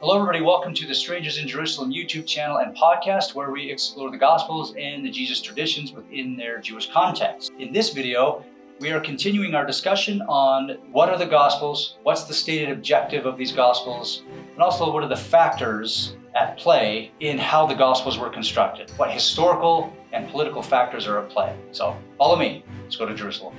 Hello, everybody. Welcome to the Strangers in Jerusalem YouTube channel and podcast, where we explore the Gospels and the Jesus traditions within their Jewish context. In this video, we are continuing our discussion on what are the Gospels, what's the stated objective of these Gospels, and also what are the factors at play in how the Gospels were constructed, what historical and political factors are at play. So, follow me. Let's go to Jerusalem.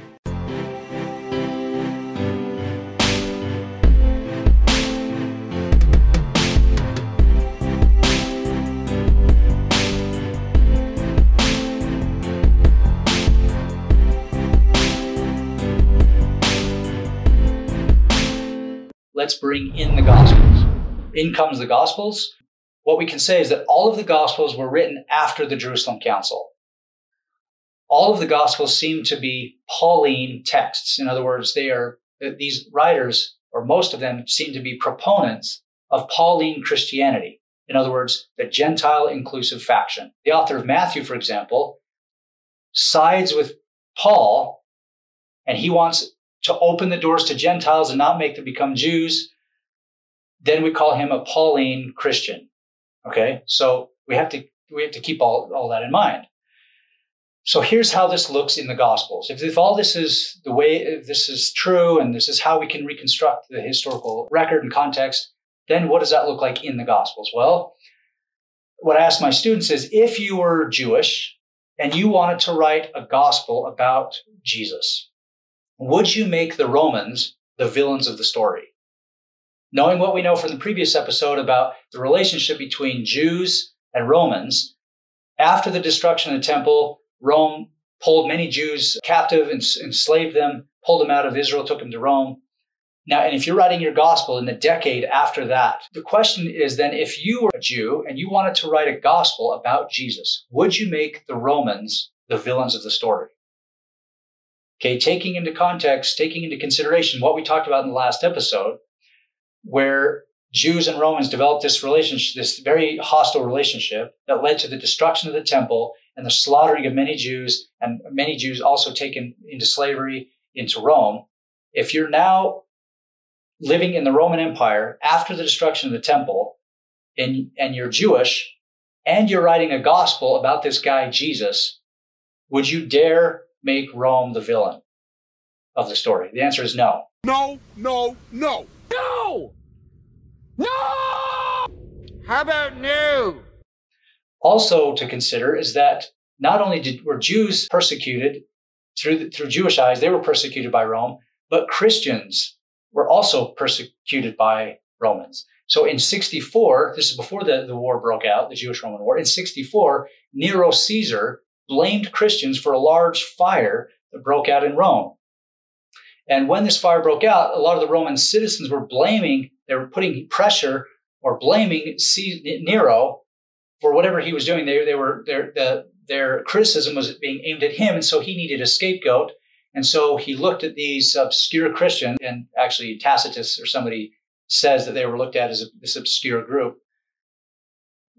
In the Gospels. In comes the Gospels. What we can say is that all of the Gospels were written after the Jerusalem Council. All of the Gospels seem to be Pauline texts. In other words, they are uh, these writers, or most of them, seem to be proponents of Pauline Christianity. In other words, the Gentile inclusive faction. The author of Matthew, for example, sides with Paul, and he wants to open the doors to Gentiles and not make them become Jews, then we call him a Pauline Christian. Okay, so we have to we have to keep all, all that in mind. So here's how this looks in the Gospels. If, if all this is the way if this is true, and this is how we can reconstruct the historical record and context, then what does that look like in the Gospels? Well, what I ask my students is if you were Jewish and you wanted to write a gospel about Jesus, would you make the Romans the villains of the story? Knowing what we know from the previous episode about the relationship between Jews and Romans, after the destruction of the temple, Rome pulled many Jews captive and enslaved them, pulled them out of Israel, took them to Rome. Now, and if you're writing your gospel in the decade after that, the question is then if you were a Jew and you wanted to write a gospel about Jesus, would you make the Romans the villains of the story? Okay, taking into context, taking into consideration what we talked about in the last episode, where Jews and Romans developed this relationship, this very hostile relationship that led to the destruction of the temple and the slaughtering of many Jews, and many Jews also taken into slavery into Rome. If you're now living in the Roman Empire after the destruction of the temple, and, and you're Jewish, and you're writing a gospel about this guy, Jesus, would you dare make Rome the villain of the story? The answer is no. No, no, no. No! No! How about no? Also to consider is that not only did, were Jews persecuted through, the, through Jewish eyes, they were persecuted by Rome, but Christians were also persecuted by Romans. So in 64, this is before the, the war broke out, the Jewish Roman War, in 64, Nero Caesar blamed Christians for a large fire that broke out in Rome. And when this fire broke out, a lot of the Roman citizens were blaming, they were putting pressure or blaming Nero for whatever he was doing. They, they were their, the, their criticism was being aimed at him, and so he needed a scapegoat. And so he looked at these obscure Christians, and actually Tacitus or somebody says that they were looked at as a, this obscure group.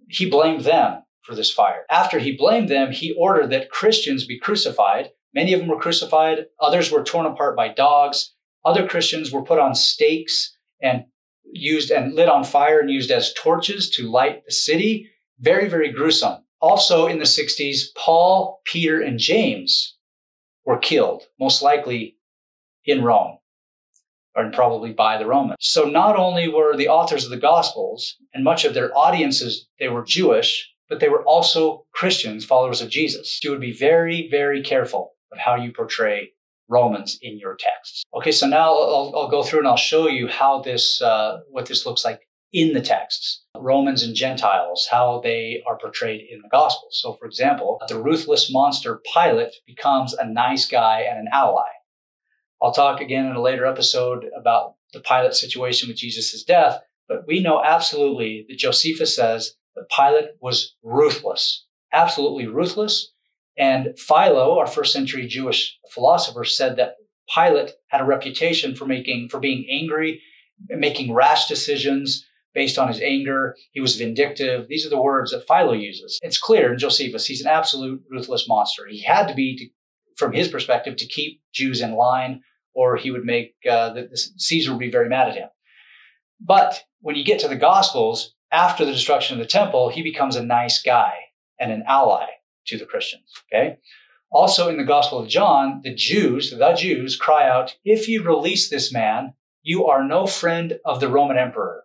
He blamed them for this fire. After he blamed them, he ordered that Christians be crucified. Many of them were crucified, others were torn apart by dogs. Other Christians were put on stakes and used and lit on fire and used as torches to light the city. Very, very gruesome. Also in the 60s, Paul, Peter, and James were killed, most likely in Rome and probably by the Romans. So not only were the authors of the Gospels and much of their audiences, they were Jewish, but they were also Christians, followers of Jesus. You would be very, very careful of how you portray Romans in your texts. Okay, so now I'll, I'll go through and I'll show you how this, uh, what this looks like in the texts. Romans and Gentiles, how they are portrayed in the Gospels. So, for example, the ruthless monster Pilate becomes a nice guy and an ally. I'll talk again in a later episode about the Pilate situation with Jesus' death, but we know absolutely that Josephus says that Pilate was ruthless, absolutely ruthless. And Philo, our first century Jewish philosopher, said that Pilate had a reputation for making, for being angry, making rash decisions based on his anger. He was vindictive. These are the words that Philo uses. It's clear in Josephus, he's an absolute ruthless monster. He had to be, to, from his perspective, to keep Jews in line, or he would make, uh, the, Caesar would be very mad at him. But when you get to the Gospels, after the destruction of the temple, he becomes a nice guy and an ally to the Christians. Okay. Also in the Gospel of John, the Jews, the Jews cry out, if you release this man, you are no friend of the Roman emperor.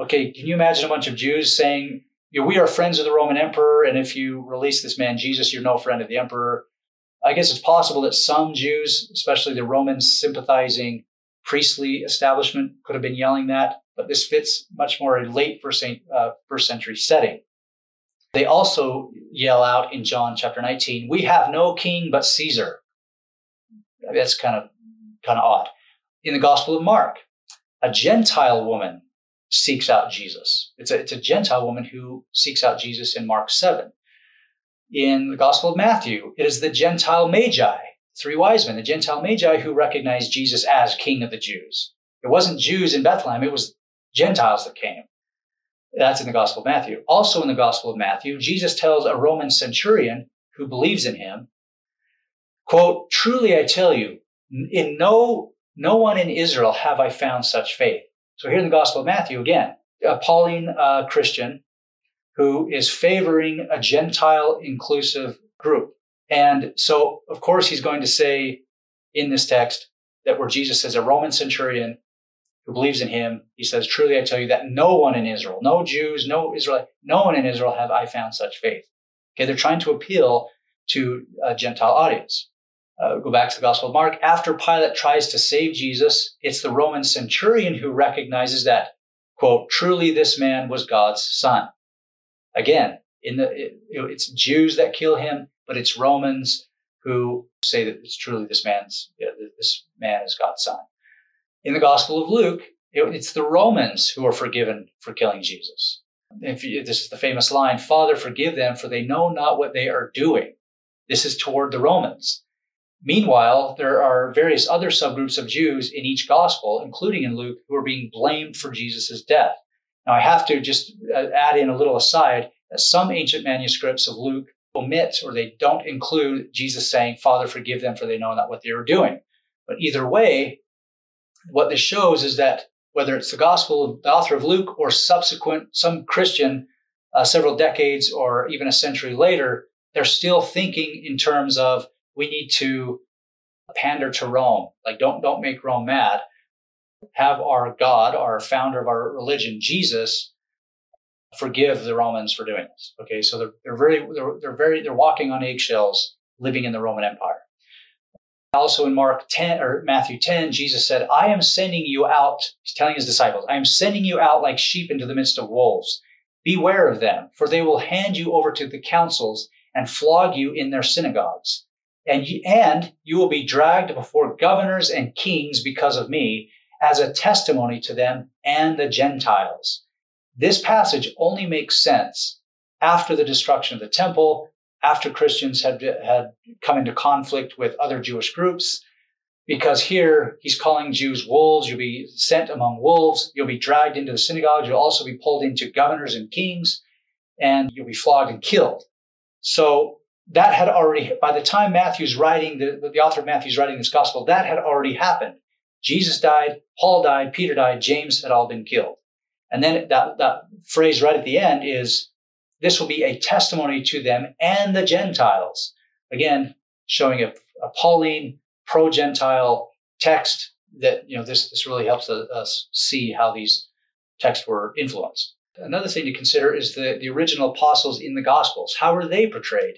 Okay, can you imagine a bunch of Jews saying, we are friends of the Roman emperor, and if you release this man Jesus, you're no friend of the emperor? I guess it's possible that some Jews, especially the Roman sympathizing priestly establishment, could have been yelling that, but this fits much more a late first, uh, first century setting. They also yell out in John chapter 19, "We have no king but Caesar." That's kind of kind of odd. In the Gospel of Mark, a Gentile woman seeks out Jesus. It's a, it's a Gentile woman who seeks out Jesus in Mark 7. In the Gospel of Matthew, it is the Gentile Magi, three wise men, the Gentile Magi who recognized Jesus as King of the Jews. It wasn't Jews in Bethlehem, it was Gentiles that came. That's in the Gospel of Matthew. Also in the Gospel of Matthew, Jesus tells a Roman centurion who believes in him, quote, truly I tell you, in no, no one in Israel have I found such faith. So here in the Gospel of Matthew, again, a Pauline uh, Christian who is favoring a Gentile inclusive group. And so, of course, he's going to say in this text that where Jesus says a Roman centurion who believes in him, he says, Truly I tell you that no one in Israel, no Jews, no Israel, no one in Israel have I found such faith. Okay, they're trying to appeal to a Gentile audience. Uh, go back to the Gospel of Mark. After Pilate tries to save Jesus, it's the Roman centurion who recognizes that, quote, truly this man was God's son. Again, in the, it, it's Jews that kill him, but it's Romans who say that it's truly this man's, this man is God's son. In the Gospel of Luke, it's the Romans who are forgiven for killing Jesus. If you, this is the famous line, Father, forgive them, for they know not what they are doing. This is toward the Romans. Meanwhile, there are various other subgroups of Jews in each gospel, including in Luke, who are being blamed for Jesus' death. Now, I have to just uh, add in a little aside that some ancient manuscripts of Luke omit or they don't include Jesus saying, Father, forgive them, for they know not what they are doing. But either way, what this shows is that whether it's the gospel of the author of Luke or subsequent, some Christian uh, several decades or even a century later, they're still thinking in terms of we need to pander to Rome. Like, don't, don't make Rome mad. Have our God, our founder of our religion, Jesus, forgive the Romans for doing this. Okay, so they're, they're very, they're, they're very, they're walking on eggshells living in the Roman Empire. Also in Mark 10 or Matthew 10, Jesus said, I am sending you out. He's telling his disciples, I am sending you out like sheep into the midst of wolves. Beware of them, for they will hand you over to the councils and flog you in their synagogues. And you, and you will be dragged before governors and kings because of me as a testimony to them and the Gentiles. This passage only makes sense after the destruction of the temple after Christians had, had come into conflict with other Jewish groups. Because here he's calling Jews wolves. You'll be sent among wolves. You'll be dragged into the synagogues. You'll also be pulled into governors and kings, and you'll be flogged and killed. So that had already, by the time Matthew's writing, the, the author of Matthew's writing this gospel, that had already happened. Jesus died, Paul died, Peter died, James had all been killed. And then that, that phrase right at the end is this will be a testimony to them and the Gentiles. Again, showing a, a Pauline pro Gentile text that, you know, this, this really helps us see how these texts were influenced. Another thing to consider is the, the original apostles in the Gospels. How were they portrayed?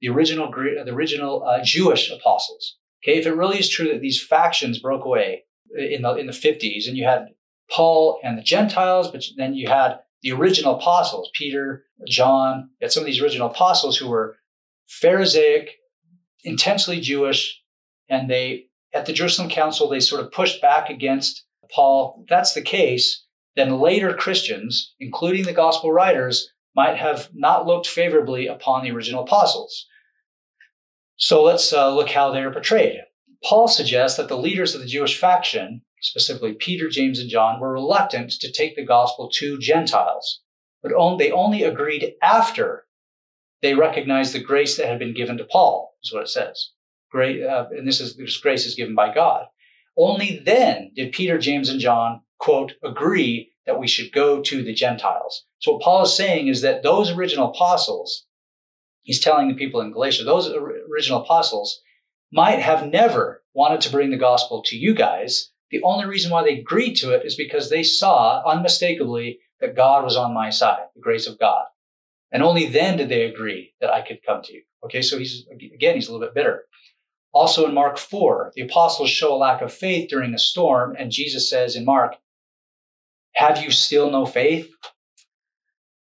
The original, the original uh, Jewish apostles. Okay, if it really is true that these factions broke away in the in the 50s, and you had Paul and the Gentiles, but then you had the original apostles, Peter, John, had some of these original apostles who were Pharisaic, intensely Jewish, and they, at the Jerusalem Council, they sort of pushed back against Paul. If that's the case, then later Christians, including the gospel writers, might have not looked favorably upon the original apostles. So let's uh, look how they are portrayed. Paul suggests that the leaders of the Jewish faction specifically Peter, James, and John, were reluctant to take the gospel to Gentiles, but they only agreed after they recognized the grace that had been given to Paul, is what it says. Great, uh, and this is this grace is given by God. Only then did Peter, James, and John quote, agree that we should go to the Gentiles. So what Paul is saying is that those original apostles, he's telling the people in Galatia, those original apostles might have never wanted to bring the gospel to you guys. The only reason why they agreed to it is because they saw unmistakably that God was on my side, the grace of God. And only then did they agree that I could come to you. Okay, so he's, again, he's a little bit bitter. Also in Mark 4, the apostles show a lack of faith during a storm, and Jesus says in Mark, Have you still no faith?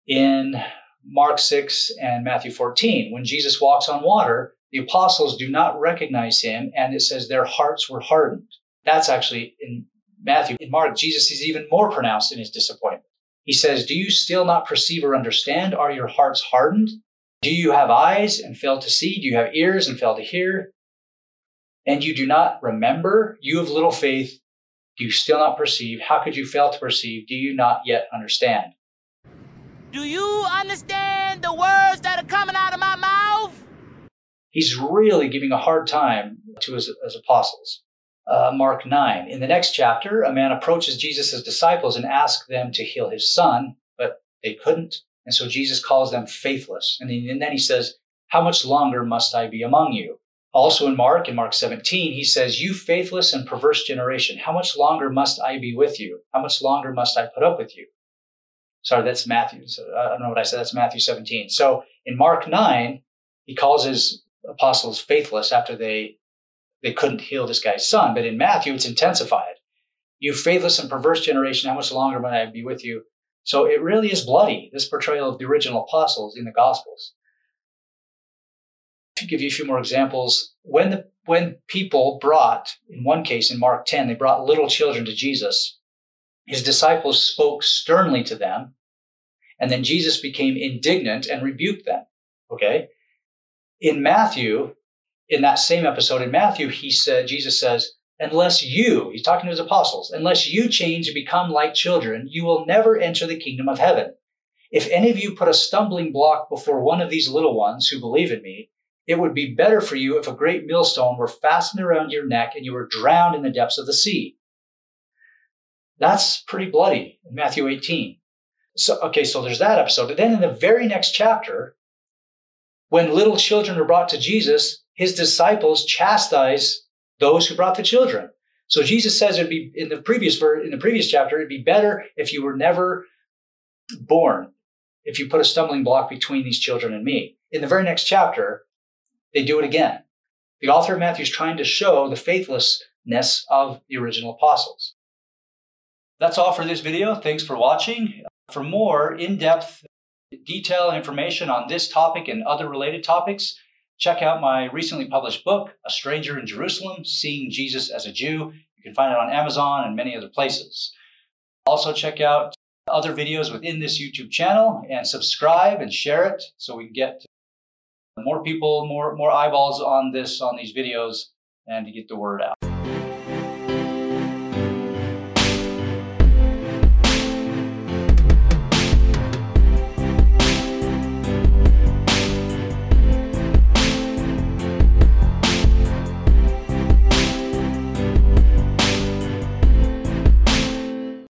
In Mark 6 and Matthew 14, when Jesus walks on water, the apostles do not recognize him, and it says their hearts were hardened. That's actually in Matthew. In Mark, Jesus is even more pronounced in his disappointment. He says, Do you still not perceive or understand? Are your hearts hardened? Do you have eyes and fail to see? Do you have ears and fail to hear? And you do not remember? You have little faith. Do you still not perceive? How could you fail to perceive? Do you not yet understand? Do you understand the words that are coming out of my mouth? He's really giving a hard time to his, his apostles uh, Mark 9. In the next chapter, a man approaches Jesus' disciples and asks them to heal his son, but they couldn't. And so Jesus calls them faithless. And then, and then he says, How much longer must I be among you? Also in Mark, in Mark 17, he says, You faithless and perverse generation, how much longer must I be with you? How much longer must I put up with you? Sorry, that's Matthew. I don't know what I said. That's Matthew 17. So in Mark 9, he calls his apostles faithless after they they couldn't heal this guy's son. But in Matthew, it's intensified. You faithless and perverse generation, how much longer might I be with you? So it really is bloody, this portrayal of the original apostles in the Gospels. To give you a few more examples, when the when people brought, in one case in Mark 10, they brought little children to Jesus, his disciples spoke sternly to them, and then Jesus became indignant and rebuked them. Okay? In Matthew, in that same episode in Matthew, he said, Jesus says, unless you, he's talking to his apostles, unless you change and become like children, you will never enter the kingdom of heaven. If any of you put a stumbling block before one of these little ones who believe in me, it would be better for you if a great millstone were fastened around your neck and you were drowned in the depths of the sea. That's pretty bloody in Matthew 18. So, okay, so there's that episode. And then in the very next chapter, when little children are brought to Jesus, his disciples chastise those who brought the children. So Jesus says it'd be in the previous in the previous chapter, it'd be better if you were never born, if you put a stumbling block between these children and me. In the very next chapter, they do it again. The author of Matthew is trying to show the faithlessness of the original apostles. That's all for this video. Thanks for watching. For more in-depth detail information on this topic and other related topics, Check out my recently published book, A Stranger in Jerusalem Seeing Jesus as a Jew. You can find it on Amazon and many other places. Also, check out other videos within this YouTube channel and subscribe and share it so we can get more people, more, more eyeballs on this, on these videos, and to get the word out.